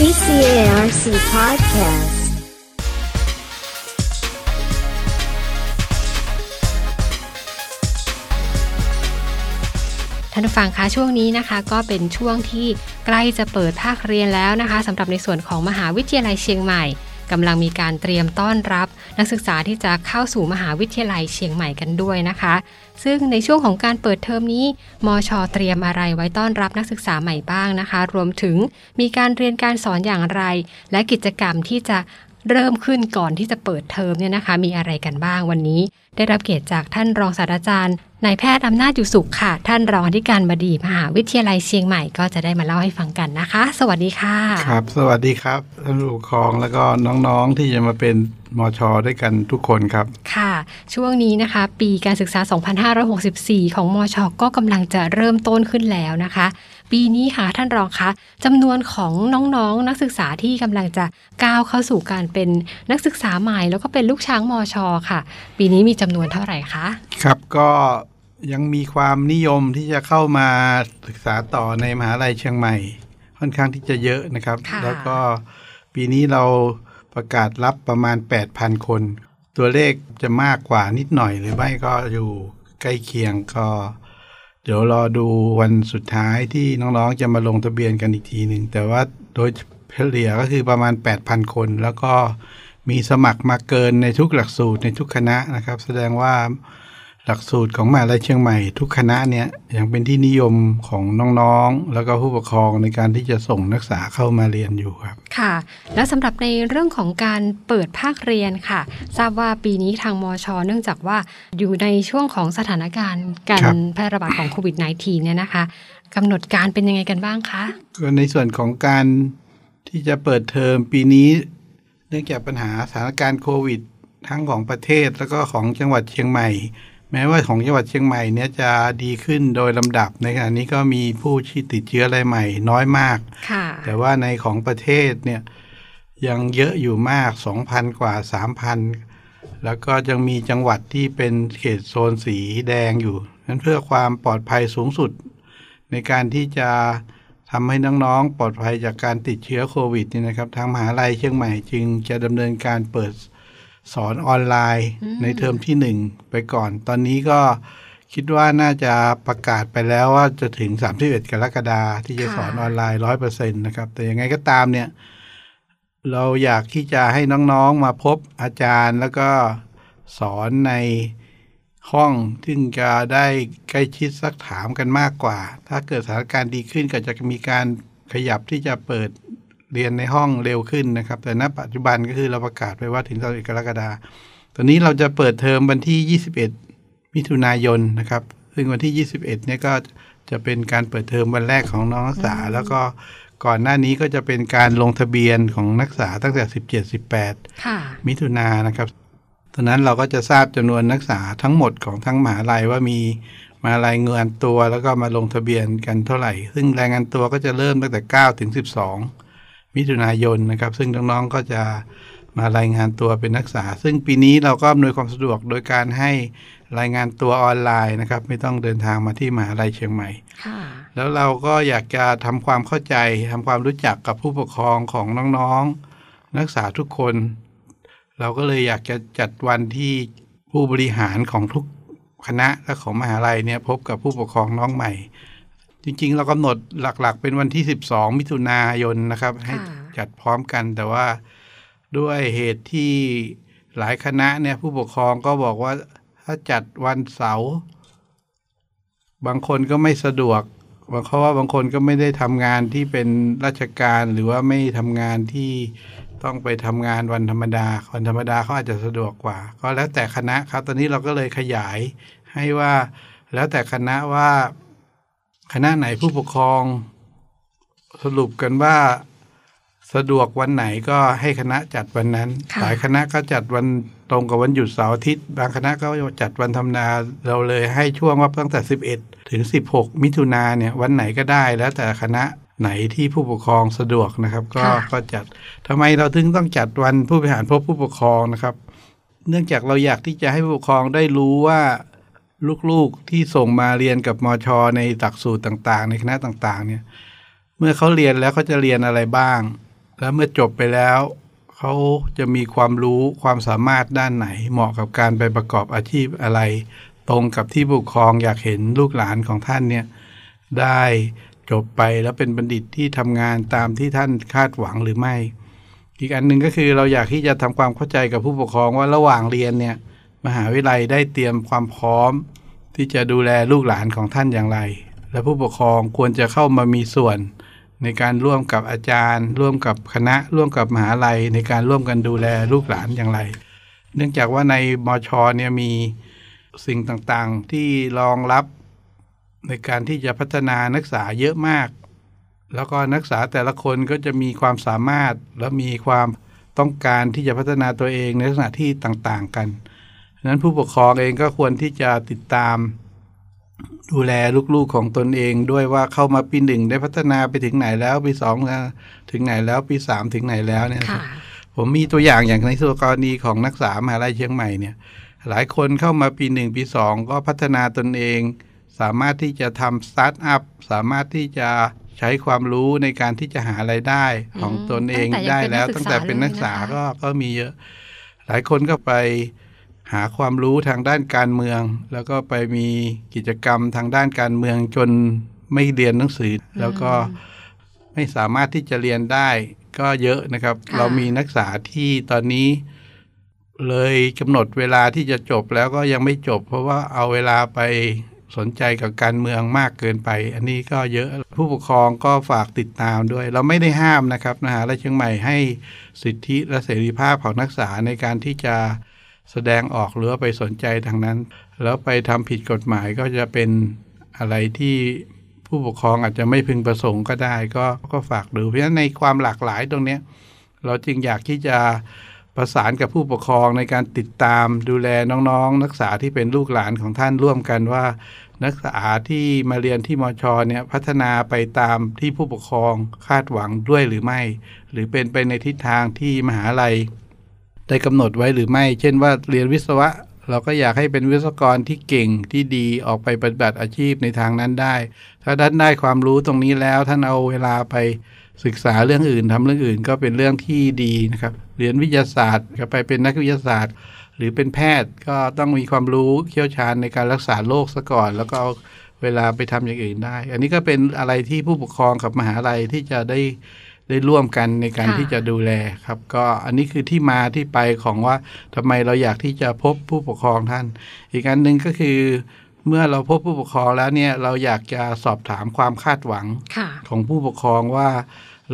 BCARC Podcast ท่านผู้ฟังคะช่วงนี้นะคะก็เป็นช่วงที่ใกล้จะเปิดภาคเรียนแล้วนะคะสำหรับในส่วนของมหาวิทยาลัยเชียงใหม่ กำลังมีการเตรียมต้อนรับ นักศึกษาที่จะเข้าสู่มหาวิทยาลัยเชียงใหม่กันด้วยนะคะ ซึ่งในช่วงของการเปิดเทอมนี้ มชเตรียมอะไรไว้ต้อนรับนักศึกษาใหม่บ้างนะคะ รวมถึงมีการเรียนการสอนอย่างไร และกิจกรรมที่จะเริ่มขึ้นก่อนที่จะเปิดเทอมเนี่ยนะคะ มีอะไรกันบ้างวันนี้ ได้รับเกียรติจากท่านรองศาสตราจารย์ นายแพทย์อำนาจอยู่สุขค่ะ ท่านรองอธิการบดีมหาวิทยาลัยเชียงใหม่ก็จะได้มาเล่าให้ฟังกันนะคะ สวัสดีค่ะ ครับ สวัสดีครับท่านผู้ปกครองแล้วก็น้องๆที่จะมาเป็นมชด้วยกันทุกคนครับ ค่ะ ช่วงนี้นะคะ ปีการศึกษา 2564 ของมชก็กำลังจะเริ่มต้นขึ้นแล้วนะคะ ปีนี้ค่ะท่านรองคะจำนวนของน้องๆ นักศึกษาที่กำลังจะก้าวเข้าสู่การเป็นนักศึกษาใหม่ แล้วก็เป็นลูกช้างมชค่ะ ปีนี้มีจำนวนเท่าไหร่คะครับก็ยังมีความนิยมที่จะเข้ามาศึกษาต่อในมหาลัยเชียงใหม่ ค่อนข้างที่จะเยอะนะครับค่ะแล้วก็ปีนี้เราประกาศรับประมาณ 8,000 คน ตัวเลขจะมากกว่านิดหน่อยหรือไม่ก็อยู่ใกล้เคียงก็ เดี๋ยวรอดูวันสุดท้ายที่น้องๆ จะมาลงทะเบียนกันอีกทีหนึ่ง แต่ว่าโดยเฉลี่ยก็คือประมาณ 8,000 คน แล้วก็มีสมัครมาเกินในทุกหลักสูตรในทุกคณะนะครับ แสดงว่า หลักสูตรของมหาลัยเชียงใหม่ทุกคณะเนี่ยยังเป็นที่นิยมของน้องๆ แล้วก็ผู้ปกครองในการที่จะส่งนักศึกษาเข้ามาเรียนอยู่ครับ ค่ะ และสำหรับในเรื่องของการเปิดภาคเรียนค่ะ ทราบว่าปีนี้ทางมช เนื่องจากว่าอยู่ในช่วงของสถานการณ์การครับแพร่ระบาดของโควิด -19 เนี่ยนะคะกำหนดการเป็นยังไงกันบ้างคะก็ในส่วนของการที่จะเปิดเทอมปีนี้เนื่องจากปัญหาสถานการณ์โควิด ทั้งของประเทศแล้วก็ของจังหวัดเชียงใหม่ แม้ว่าของจังหวัดเชียงใหม่เนี่ยจะดีขึ้นโดยลำดับในขณะนี้ก็มีผู้ที่ติดเชื้อรายใหม่น้อยมากค่ะแต่ว่าในของประเทศเนี่ยยังเยอะอยู่มาก 2,000 กว่า 3,000 แล้วก็ยังมีจังหวัดที่เป็นเขตโซนสีแดงอยู่นั้นเพื่อความปลอดภัยสูงสุด ในการที่จะทำให้น้องๆ ปลอดภัยจากการติดเชื้อโควิดนี่นะครับ ทางมหาลัยเชียงใหม่จึงจะดำเนินการเปิด สอนออนไลน์ในเทอมที่หนึ่งไปก่อน ตอนนี้ก็คิดว่าน่าจะประกาศไปแล้วว่าจะถึง 31 กรกฎาคมที่จะสอนออนไลน์ร้อยเปอร์เซ็นต์นะครับ แต่ยังไงก็ตามเนี่ย เราอยากที่จะให้น้องๆมาพบอาจารย์แล้วก็สอนในห้องซึ่งจะได้ใกล้ชิดสักถามกันมากกว่า ถ้าเกิดสถานการณ์ดีขึ้นก็จะมีการขยับที่จะเปิด เรียนในห้องเร็วขึ้นนะครับ แต่ณปัจจุบันก็คือเราประกาศไปว่าถึง31กรกฎาคมตอนนี้เราจะเปิดเทอมวันที่ 21 มิถุนายนนะครับ ซึ่งวันที่ 21 เนี่ยก็จะเป็นการเปิดเทอมวันแรกของน้องนักศึกษา แล้วก็ก่อนหน้านี้ก็จะเป็นการลงทะเบียนของนักศึกษาตั้งแต่ 17 18ค่ะมิถุนายนนะครับตอนนั้นเราก็จะทราบจำนวนนักศึกษาทั้งหมดของทั้งมหาลัยว่ามีมารายงานตัวแล้วก็มาลงทะเบียนกันเท่าไหร่ ซึ่งรายงานตัวก็จะเริ่มตั้งแต่ 9 ถึง 12 มิถุนายนนะครับ ซึ่งน้องๆก็จะมารายงานตัวเป็นนักศึกษา ซึ่งปีนี้เราก็อำนวยความสะดวกโดยการให้รายงานตัวออนไลน์นะครับ ไม่ต้องเดินทางมาที่มหาลัยเชียงใหม่ค่ะแล้วเราก็อยากจะทำความเข้าใจทำความรู้จักกับผู้ปกครองของน้องๆ นักศึกษาทุกคน เราก็เลยอยากจะจัดวันที่ผู้บริหารของทุกคณะและของมหาลัยเนี่ยพบกับผู้ปกครองน้องใหม่ จริง ๆ เรากำหนดหลักๆ เป็นวันที่ 12 มิถุนายนนะครับ ให้ค่ะจัดพร้อมกันแต่ว่าด้วยเหตุที่หลายคณะเนี่ยผู้ปกครองก็บอกว่าถ้าจัดวันเสาร์บางคนก็ไม่สะดวกเพราะว่าบางคนก็ไม่ได้ทำงานที่เป็นราชการหรือว่าไม่ทำงานที่ต้องไปทำงานวันธรรมดาวันธรรมดาเขาอาจจะสะดวกกว่า ก็แล้วแต่คณะครับ ตอนนี้เราก็เลยขยายให้ว่าแล้วแต่คณะว่า คณะไหนผู้ปกครองสรุปกันว่าสะดวกวันไหนก็ให้คณะจัดวันนั้นค่ะหลายคณะก็จัดวันตรงกับวันหยุดเสาร์อาทิตย์ บางคณะก็จัดวันธรรมดาเราเลยให้ช่วงว่าตั้งแต่ 11 ถึง 16 มิถุนาเนี่ยวันไหนก็ได้แล้วแต่คณะไหนที่ผู้ปกครองสะดวกนะครับ ก็ค่ะก็จัดทำไมเราถึงต้องจัดวันผู้บริหารพบผู้ปกครองนะครับ เนื่องจากเราอยากที่จะให้ผู้ปกครองได้รู้ว่า ลูกๆที่ส่งมาเรียนกับมชในหลักสูตรต่าง ๆ ในคณะต่าง ๆ เนี่ย เมื่อเขาเรียนแล้วเขาจะเรียนอะไรบ้าง แล้วเมื่อจบไปแล้วเขาจะมีความรู้ความสามารถด้านไหน เหมาะกับการไปประกอบอาชีพอะไร ตรงกับที่ผู้ปกครองอยากเห็นลูกหลานของท่านเนี่ย ได้จบไปแล้วเป็นบัณฑิตที่ทำงานตามที่ท่านคาดหวังหรือไม่ อีกอันหนึ่งก็คือเราอยากที่จะทำความเข้าใจกับผู้ปกครองว่าระหว่างเรียนเนี่ย มหาวิทยาลัยได้เตรียมความพร้อม ที่จะดูแลลูกหลานของท่านอย่างไร และผู้ปกครองควรจะเข้ามามีส่วน ในการร่วมกับอาจารย์ ร่วมกับคณะ ร่วมกับมหาลัย ในการร่วมกันดูแลลูกหลานอย่างไร เนื่องจากว่าในมชเนี่ยมีสิ่งต่างๆ ที่รองรับในการที่จะพัฒนานักศึกษาเยอะมาก แล้วก็นักศึกษาแต่ละคนก็จะมีความสามารถและมีความต้องการที่จะพัฒนาตัวเองในลักษณะที่ต่างๆกัน นั้นผู้ปกครองเองก็ควรที่จะติดตาม ดูแลลูกๆของตนเองด้วยว่าเข้ามาปีหนึ่งได้พัฒนาไปถึงไหนแล้วปีสองถึงไหนแล้วปีสามถึงไหนแล้วเนี่ยนะครับค่ะผมมีตัวอย่างอย่างในส่วนกรณีของนักศึกษามหาลัยเชียงใหม่เนี่ย หลายคนเข้ามาปีหนึ่งปีสองก็พัฒนาตนเอง สามารถที่จะทำสตาร์ทอัพสามารถที่จะใช้ความรู้ในการที่จะหารายได้ของตนเองตั้งแต่ยังได้แล้วเป็นนักศึกษาตั้งแต่เป็นนักศึกษาเลยนะคะก็ก็มีเยอะ หลายคนก็ไป หาความรู้ทางด้านการเมือง แล้วก็ไปมีกิจกรรมทางด้านการเมืองจนไม่เรียนหนังสือ แล้วก็ไม่สามารถที่จะเรียนได้ก็เยอะนะครับค่ะเรามีนักศึกษาที่ตอนนี้เลยกำหนดเวลาที่จะจบแล้วก็ยังไม่จบ เพราะว่าเอาเวลาไปสนใจกับการเมืองมากเกินไป อันนี้ก็เยอะผู้ปกครองก็ฝากติดตามด้วย เราไม่ได้ห้ามนะครับมหาลัยเชียงใหม่ให้สิทธิและเสรีภาพของนักศึกษาในการที่จะ แสดงออกหรือว่าไปสนใจทางนั้น แล้วไปทำผิดกฎหมายก็จะเป็นอะไรที่ผู้ปกครองอาจจะไม่พึงประสงค์ก็ได้ ก็ก็ฝากดูเพราะฉะนั้นในความหลากหลายตรงนี้เราจึงอยากที่จะประสานกับผู้ปกครองในการติดตามดูแลน้องๆ นักศึกษาที่เป็นลูกหลานของท่านร่วมกันว่า นักศึกษาที่มาเรียนที่มชเนี่ยพัฒนาไปตามที่ผู้ปกครองคาดหวังด้วยหรือไม่ หรือเป็นไปในทิศทางที่มหาลัย ได้กำหนดไว้หรือไม่ เช่นว่าเรียนวิศวะ เราก็อยากให้เป็นวิศวกรที่เก่งที่ดีออกไปปฏิบัติอาชีพในทางนั้นได้ ถ้าท่านได้ความรู้ตรงนี้แล้วท่านเอาเวลาไปศึกษาเรื่องอื่นทำเรื่องอื่นก็เป็นเรื่องที่ดีนะครับ เรียนวิทยาศาสตร์ก็ไปเป็นนักวิทยาศาสตร์ หรือเป็นแพทย์ก็ต้องมีความรู้เชี่ยวชาญในการรักษาโรคซะก่อน แล้วก็เอาเวลาไปทำอย่างอื่นได้ อันนี้ก็เป็นอะไรที่ผู้ปกครองกับมหาลัยที่จะได้ ได้ร่วมกันในการค่ะที่จะดูแลครับ ก็อันนี้คือที่มาที่ไปของว่าทำไมเราอยากที่จะพบผู้ปกครองท่าน อีกอันหนึ่งก็คือ เมื่อเราพบผู้ปกครองแล้วเนี่ยเราอยากจะสอบถามความคาดหวังค่ะของผู้ปกครองว่า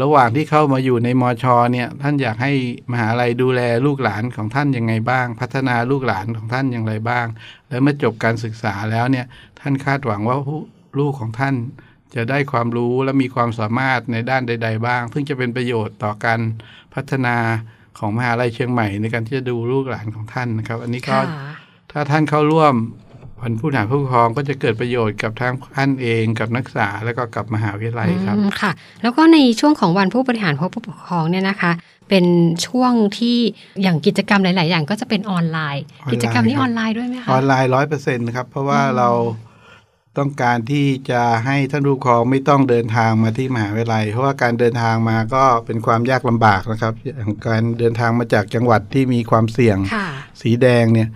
ระหว่างที่เข้ามาอยู่ในมชเนี่ยท่านอยากให้มหาลัยดูแลลูกหลานของท่านยังไงบ้าง พัฒนาลูกหลานของท่านอย่างไรบ้าง แล้วเมื่อจบการศึกษาแล้วเนี่ยท่านคาดหวังว่าผู้ลูกของท่าน จะได้ความรู้และมีความสามารถในด้านใด ๆ บ้าง ซึ่งจะเป็นประโยชน์ต่อการพัฒนาของมหาลัยเชียงใหม่ในการที่จะดูลูกหลานของท่านนะครับ อันนี้ก็ค่ะถ้าท่านเข้าร่วมวันผู้หาผู้ปกครองก็จะเกิดประโยชน์กับทั้งท่านเองกับนักศึกษาแล้วก็กับมหาวิทยาลัยครับอืมค่ะ แล้วก็ในช่วงของวันผู้บริหารพบผู้ปกครองเนี่ยนะคะ เป็นช่วงที่อย่างกิจกรรมหลาย ๆ อย่างก็จะเป็นออนไลน์ออนไลน์กิจกรรมนี้ครับออนไลน์ด้วยไหมคะออนไลน์ร้อยเปอร์เซ็นต์ครับเพราะว่าอืมเรา ต้องการที่จะให้ท่านผู้ปกครองไม่ต้องเดินทางมาที่มหาวิทยาลัย เพราะว่าการเดินทางมาก็เป็นความยากลำบากนะครับอย่างการเดินทางมาจากจังหวัดที่มีความเสี่ยงค่ะสีแดงเนี่ย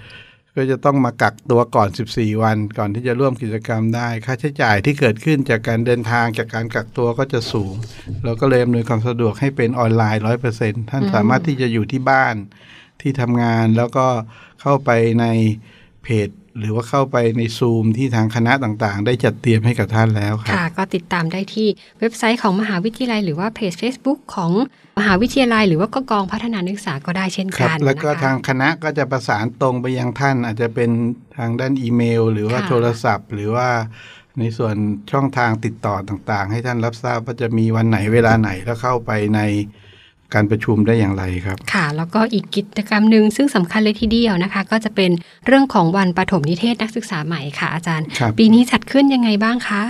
ก็จะต้องมากักตัวก่อน 14 วัน ก่อนที่จะร่วมกิจกรรมได้ ค่าใช้จ่ายที่เกิดขึ้นจากการเดินทางจากการกักตัวก็จะสูง เราก็เลยอำนวยความสะดวกให้เป็นออนไลน์ 100%ท่านอืมสามารถที่จะอยู่ที่บ้านที่ทำงานแล้วก็เข้าไปในเพจ หรือว่าเข้าไปในซูมที่ทางคณะต่างๆ ได้จัดเตรียมให้กับท่านแล้วครับค่ะ ก็ติดตามได้ที่เว็บไซต์ของมหาวิทยาลัย หรือว่าเพจ Facebook ของมหาวิทยาลัย หรือว่าก็กองพัฒนานักศึกษาก็ได้เช่นครักับนแล้วก็นะคะทางคณะก็จะประสานตรงไปยังท่าน อาจจะเป็นทางด้านอีเมล หรือว่าค่ะโทรศัพท์ หรือว่าในส่วนช่องทางติดต่อต่างๆ ให้ท่านรับทราบว่าจะมีวันไหนเวลาไหนแล้วเข้าไปใน การประชุมได้อย่างไรครับ ค่ะ แล้วก็อีกกิจกรรมหนึ่งซึ่งสำคัญเลยทีเดียวนะคะ ก็จะเป็นเรื่องของวันปฐมนิเทศนักศึกษาใหม่ค่ะ อาจารย์ครับปีนี้จัดขึ้นยังไงบ้างคะ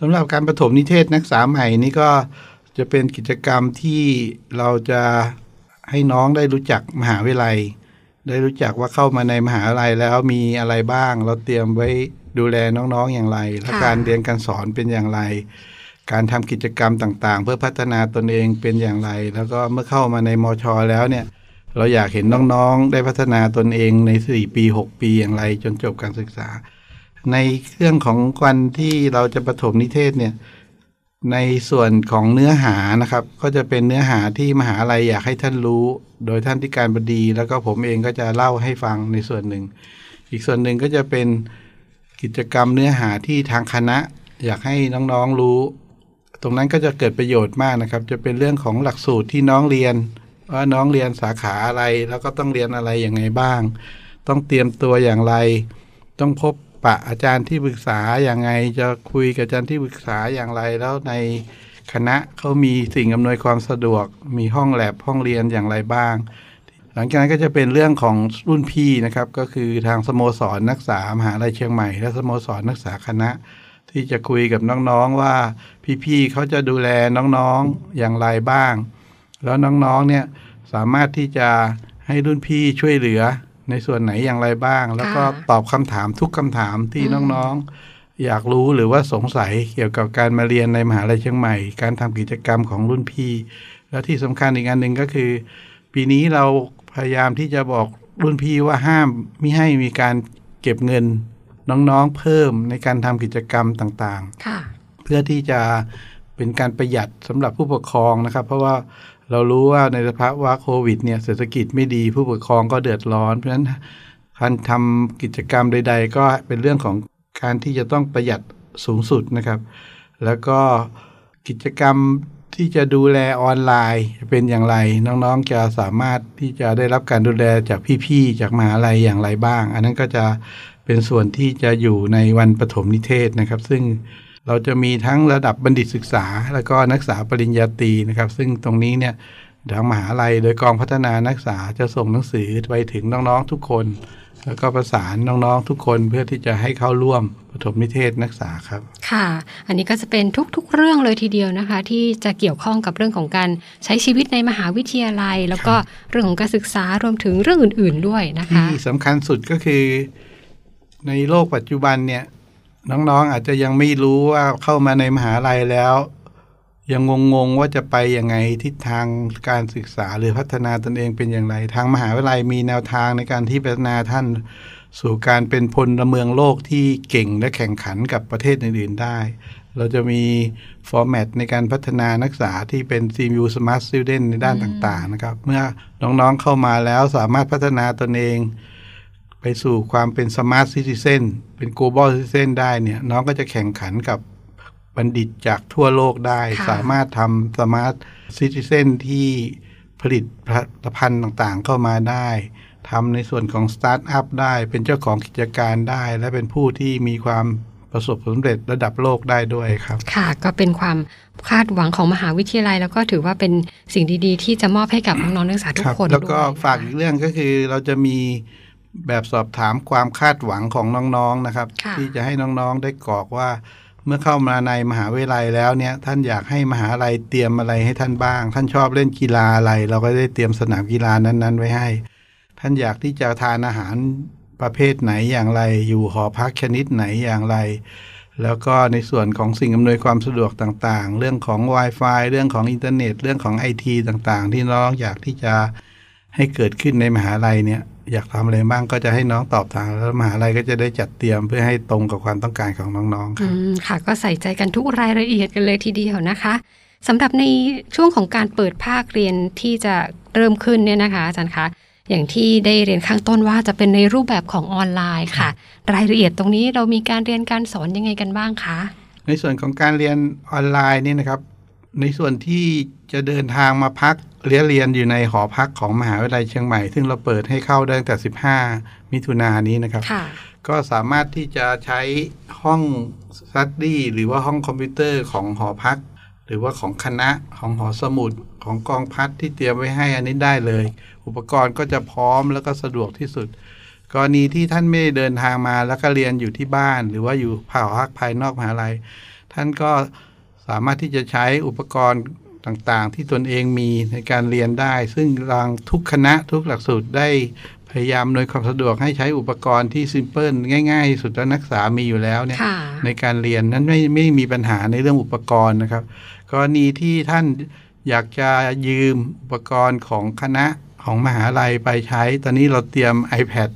สำหรับการประถมนิเทศนักศึกษาใหม่นี่ก็จะเป็นกิจกรรมที่เราจะให้น้องได้รู้จักมหาวิทยาลัย ได้รู้จักว่าเข้ามาในมหาวิทยาลัยแล้วมีอะไรบ้าง เราเตรียมไว้ดูแลน้องๆอย่างไร และค่ะการเรียนการสอนเป็นอย่างไร การทำกิจกรรมต่างๆ เพื่อพัฒนาตนเองเป็นอย่างไร แล้วก็เมื่อเข้ามาในมชแล้วเนี่ย เราอยากเห็นน้องๆ ได้พัฒนาตนเองใน 4 ปี 6 ปีอย่างไร จนจบการศึกษา ในเรื่องของวันที่เราจะประถมนิเทศเนี่ยในส่วนของเนื้อหานะครับ ก็จะเป็นเนื้อหาที่มหาลัยอยากให้ท่านรู้ โดยท่านที่การบดี แล้วก็ผมเองก็จะเล่าให้ฟังในส่วนหนึ่ง อีกส่วนหนึ่งก็จะเป็นกิจกรรมเนื้อหาที่ทางคณะ อยากให้น้องๆรู้ ตรงนั้นก็จะเกิดประโยชน์มากนะครับ จะเป็นเรื่องของหลักสูตรที่น้องเรียน ว่าน้องเรียนสาขาอะไร แล้วก็ต้องเรียนอะไรอย่างไงบ้าง ต้องเตรียมตัวอย่างไร ต้องพบปะอาจารย์ที่ปรึกษาอย่างไง จะคุยกับอาจารย์ที่ปรึกษาอย่างไร แล้วในคณะเขามีสิ่งอำนวยความสะดวก มีห้องแลบห้องเรียนอย่างไรบ้าง หลังจากนั้นก็จะเป็นเรื่องของรุ่นพี่นะครับ ก็คือทางสโมสรนักศึกษามหาลัยเชียงใหม่ และสโมสรนักศึกษาคณะ ที่จะคุยกับน้องๆว่าพี่ๆเขาจะดูแลน้องๆอย่างไรบ้าง แล้วน้องๆเนี่ยสามารถที่จะให้รุ่นพี่ช่วยเหลือในส่วนไหนอย่างไรบ้าง แล้วก็ตอบคำถามทุกคำถามที่น้องๆ อยากรู้หรือว่าสงสัยเกี่ยวกับการมาเรียนในมหาลัยเชียงใหม่ การทำกิจกรรมของรุ่นพี่ แล้วที่สำคัญอีกอันหนึ่งก็คือ ปีนี้เราพยายามที่จะบอกรุ่นพี่ว่าห้ามมิให้มีการเก็บเงิน น้องๆเพิ่มในการทำกิจกรรมต่างๆค่ะเพื่อที่จะเป็นการประหยัดสำหรับผู้ปกครองนะครับ เพราะว่าเรารู้ว่าในสภาวะโควิดเนี่ยเศรษฐกิจไม่ดีผู้ปกครองก็เดือดร้อน เพราะฉะนั้นการทำกิจกรรมใด ๆ ก็เป็นเรื่องของการที่จะต้องประหยัดสูงสุดนะครับ แล้วก็กิจกรรมที่จะดูแลออนไลน์จะเป็นอย่างไร น้องๆจะสามารถที่จะได้รับการดูแลจากพี่ๆจากมหาลัยอย่างไรบ้าง อันนั้นก็จะ เป็นส่วนที่จะอยู่ในวันปฐมนิเทศนะครับ ซึ่งเราจะมีทั้งระดับบัณฑิตศึกษา แล้วก็นักศึกษาปริญญาตรีนะครับ ซึ่งตรงนี้เนี่ยทางมหาลัยโดยกองพัฒนานักศึกษาจะส่งหนังสือไปถึงน้องๆทุกคน แล้วก็ประสานน้องๆทุกคนเพื่อที่จะให้เข้าร่วมปฐมนิเทศนักศึกษาครับ ค่ะ อันนี้ก็จะเป็นทุกๆเรื่องเลยทีเดียวนะคะ ที่จะเกี่ยวข้องกับเรื่องของการใช้ชีวิตในมหาวิทยาลัย แล้วก็เรื่องของการศึกษารวมถึงเรื่องอื่น ๆด้วยนะคะที่สำคัญสุดก็คือ ในโลกปัจจุบันเนี่ย น้องๆอาจจะยังไม่รู้ว่าเข้ามาในมหาลัยแล้ว ยังงงๆว่าจะไปยังไงทิศทางการศึกษาหรือพัฒนาตนเองเป็นอย่างไร ทางมหาวิทยาลัยมีแนวทางในการที่พัฒนาท่านสู่การเป็นพลเมืองโลกที่เก่งและแข่งขันกับประเทศอื่นๆได้ เราจะมีฟอร์แมตในการพัฒนานักศึกษาที่เป็น CMU Smart Student ในด้านต่างๆนะครับ เมื่อน้องๆเข้ามาแล้วสามารถพัฒนาตนเอง ไปสู่ความเป็น Smart Citizen เป็น Global Citizen ได้เนี่ยน้องก็จะแข่งขันกับบัณฑิตจากทั่วโลกได้ค่ะสามารถทำ Smart Citizen ที่ผลิตผลิตภัณฑ์ต่างๆ เข้ามาได้ทำในส่วนของสตาร์ทอัพได้ เป็นเจ้าของกิจการได้ และเป็นผู้ที่มีความประสบผลสำเร็จระดับโลกได้ด้วยครับ ค่ะ ก็เป็นความคาดหวังของมหาวิทยาลัย แล้วก็ถือว่าเป็นสิ่งดีๆ ที่จะมอบให้กับน้องๆนักศึกษาทุกครับคนแล้วก็ด้วยฝากอีกเรื่องก็คือเราจะมี แบบสอบถามความคาดหวังของน้องๆนะครับค่ะที่จะให้น้องๆได้กรอกว่า เมื่อเข้ามาในมหาวิทยาลัยแล้วเนี่ย ท่านอยากให้มหาลัยเตรียมอะไรให้ท่านบ้าง ท่านชอบเล่นกีฬาอะไร เราก็ได้เตรียมสนามกีฬานั้น ๆ ไว้ให้ ท่านอยากที่จะทานอาหารประเภทไหนอย่างไร อยู่หอพักชนิดไหนอย่างไร แล้วก็ในส่วนของสิ่งอำนวยความสะดวกต่างๆ เรื่องของ Wi-Fi เรื่องของอินเทอร์เน็ต เรื่องของไอทีต่างๆ ที่น้องอยากที่จะให้เกิดขึ้นในมหาลัยเนี่ย อยากทำอะไรบ้างก็จะให้น้องตอบทางแล้วมหาลัยก็จะได้จัดเตรียมเพื่อให้ตรงกับความต้องการของน้องๆคอืรับมค่ะ ก็ใส่ใจกันทุกรายละเอียดกันเลยทีเดียวนะคะสำหรับในช่วงของการเปิดภาคเรียนที่จะเริ่มขึ้นเนี่ยนะคะอาจารย์คะอย่างที่ได้เรียนข้างต้นว่าจะเป็นในรูปแบบของออนไลน์ค่ะ รายละเอียดตรงนี้เรามีการเรียนการสอนยังไงกันบ้างคะในส่วนของการเรียนออนไลน์นี่นะครับ ในส่วนที่จะเดินทางมาพักเรียนเรียนอยู่ในหอพักของมหาวิทยาลัยเชียงใหม่ ซึ่งเราเปิดให้เข้าได้ตั้งแต่ 15 มิถุนายนนี้นะครับค่ะก็สามารถที่จะใช้ห้อง study หรือว่าห้องคอมพิวเตอร์ของหอพัก หรือว่าของคณะของหอสมุดของกองพัฒน์ที่เตรียมไว้ให้อันนี้ได้เลย อุปกรณ์ก็จะพร้อมแล้วก็สะดวกที่สุด กรณีที่ท่านไม่ได้เดินทางมาแล้วก็เรียนอยู่ที่บ้าน หรือว่าอยู่ภายพักภายนอกมหาลัย ท่านก็ สามารถที่จะใช้อุปกรณ์ต่างๆ ที่ตนเองมีในการเรียนได้ ซึ่งรางทุกคณะทุกหลักสูตรได้พยายามโดยความสะดวกให้ใช้อุปกรณ์ที่ซิมเพิลง่ายๆที่สุดแล้วนักศึกษามีอยู่แล้วเนี่ยค่ะในการเรียนนั้นไม่ไม่มีปัญหาในเรื่องอุปกรณ์นะครับ กรณีที่ท่านอยากจะยืมอุปกรณ์ของคณะของมหาลัยไปใช้ ตอนนี้เราเตรียม iPad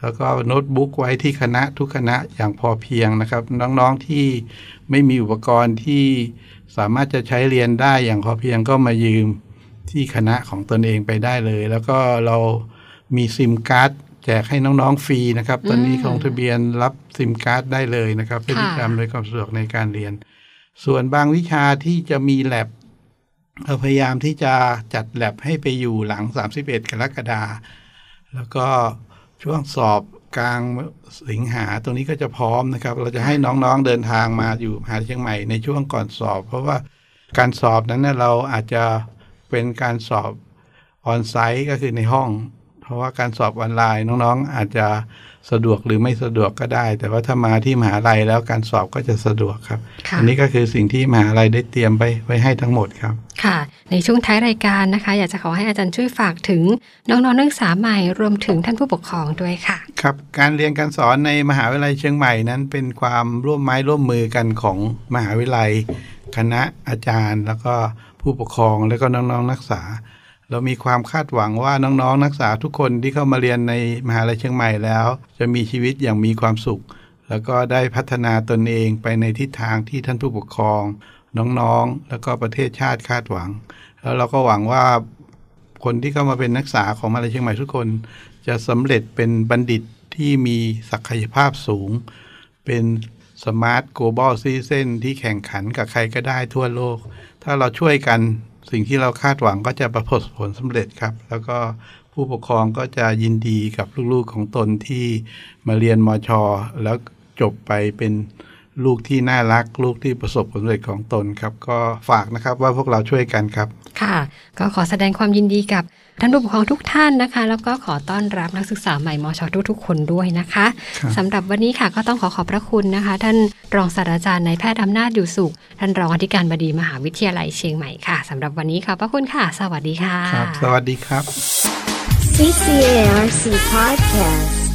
แล้วก็โน้ตบุ๊กไว้ที่คณะทุกคณะอย่างพอเพียงนะครับ น้องๆที่ไม่มีอุปกรณ์ที่สามารถจะใช้เรียนได้อย่างพอเพียงก็มายืมที่คณะของตนเองไปได้เลย แล้วก็เรามีซิมการ์ดแจกให้น้องๆฟรีนะครับ ตอนนี้อืมลงทะเบียนรับซิมการ์ดได้เลยนะครับเพื่อที่ค่ะจะอำนวยความสะดวกในการเรียน ส่วนบางวิชาที่จะมีแลบเราพยายามที่จะจัดแลบให้ไปอยู่หลัง 31 กรกฎาแล้วก็ ช่วงสอบกลางสิงหาตรงนี้ก็จะพร้อมนะครับ เราจะให้น้องๆเดินทางมาอยู่มหาเชียงใหม่ในช่วงก่อนสอบ เพราะว่าการสอบนั้นเราอาจจะเป็นการสอบออนไซต์ก็คือในห้อง ราะว่าการสอบออนไลน์น้องๆ อาจจะสะดวกหรือไม่สะดวกก็ได้ แต่ว่าถ้ามาที่มหาลัยแล้วการสอบก็จะสะดวกครับค่ะอันนี้ก็คือสิ่งที่มหาลัยได้เตรียมไปไว้ให้ทั้งหมดครับ ค่ะ ในช่วงท้ายรายการนะคะ อยากจะขอให้อาจารย์ช่วยฝากถึงน้องๆนักศึกษาใหม่รวมถึงท่านผู้ปกครองด้วยค่ะ ครับ การเรียนการสอนในมหาวิทยาลัยเชียงใหม่นั้นเป็นความร่วมไม้ร่วมมือกันของมหาวิทยาลัย คณะอาจารย์ แล้วก็ผู้ปกครองแล้วก็น้องๆนักศึกษา เรามีความคาดหวังว่าน้องๆ นักศึกษาทุกคนที่เข้ามาเรียนในมหาลัยเชียงใหม่แล้ว จะมีชีวิตอย่างมีความสุข แล้วก็ได้พัฒนาตนเองไปในทิศทางที่ท่านผู้ปกครอง น้องๆ แล้วก็ประเทศชาติคาดหวัง แล้วเราก็หวังว่าคนที่เข้ามาเป็นนักศึกษาของมหาลัยเชียงใหม่ทุกคน จะสำเร็จเป็นบัณฑิตที่มีศักยภาพสูง เป็นสมาร์ท global citizen ที่แข่งขันกับใครก็ได้ทั่วโลก ถ้าเราช่วยกัน สิ่งที่เราคาดหวังก็จะประสบผลสำเร็จครับ แล้วก็ผู้ปกครองก็จะยินดีกับลูกๆของตนที่มาเรียนมชแล้วจบไปเป็นลูกที่น่ารักลูกที่ประสบผลสำเร็จของตนครับ ก็ฝากนะครับว่าพวกเราช่วยกันครับ ค่ะ ก็ขอแสดงความยินดีกับ ท่านผู้ปกครองทุกท่านนะคะ แล้วก็ขอต้อนรับนักศึกษาใหม่มชทุกๆคนด้วยนะคะครับสำหรับวันนี้ค่ะก็ต้องขอขอบพระคุณนะคะ ท่านรองศาสตราจารย์นายแพทย์อำนาจอยู่สุข ท่านรองอธิการบดีมหาวิทยาลัยเชียงใหม่ค่ะสำหรับวันนี้ขอบพระคุณค่ะ สวัสดีค่ะครับสวัสดีครับ CCARC Podcast.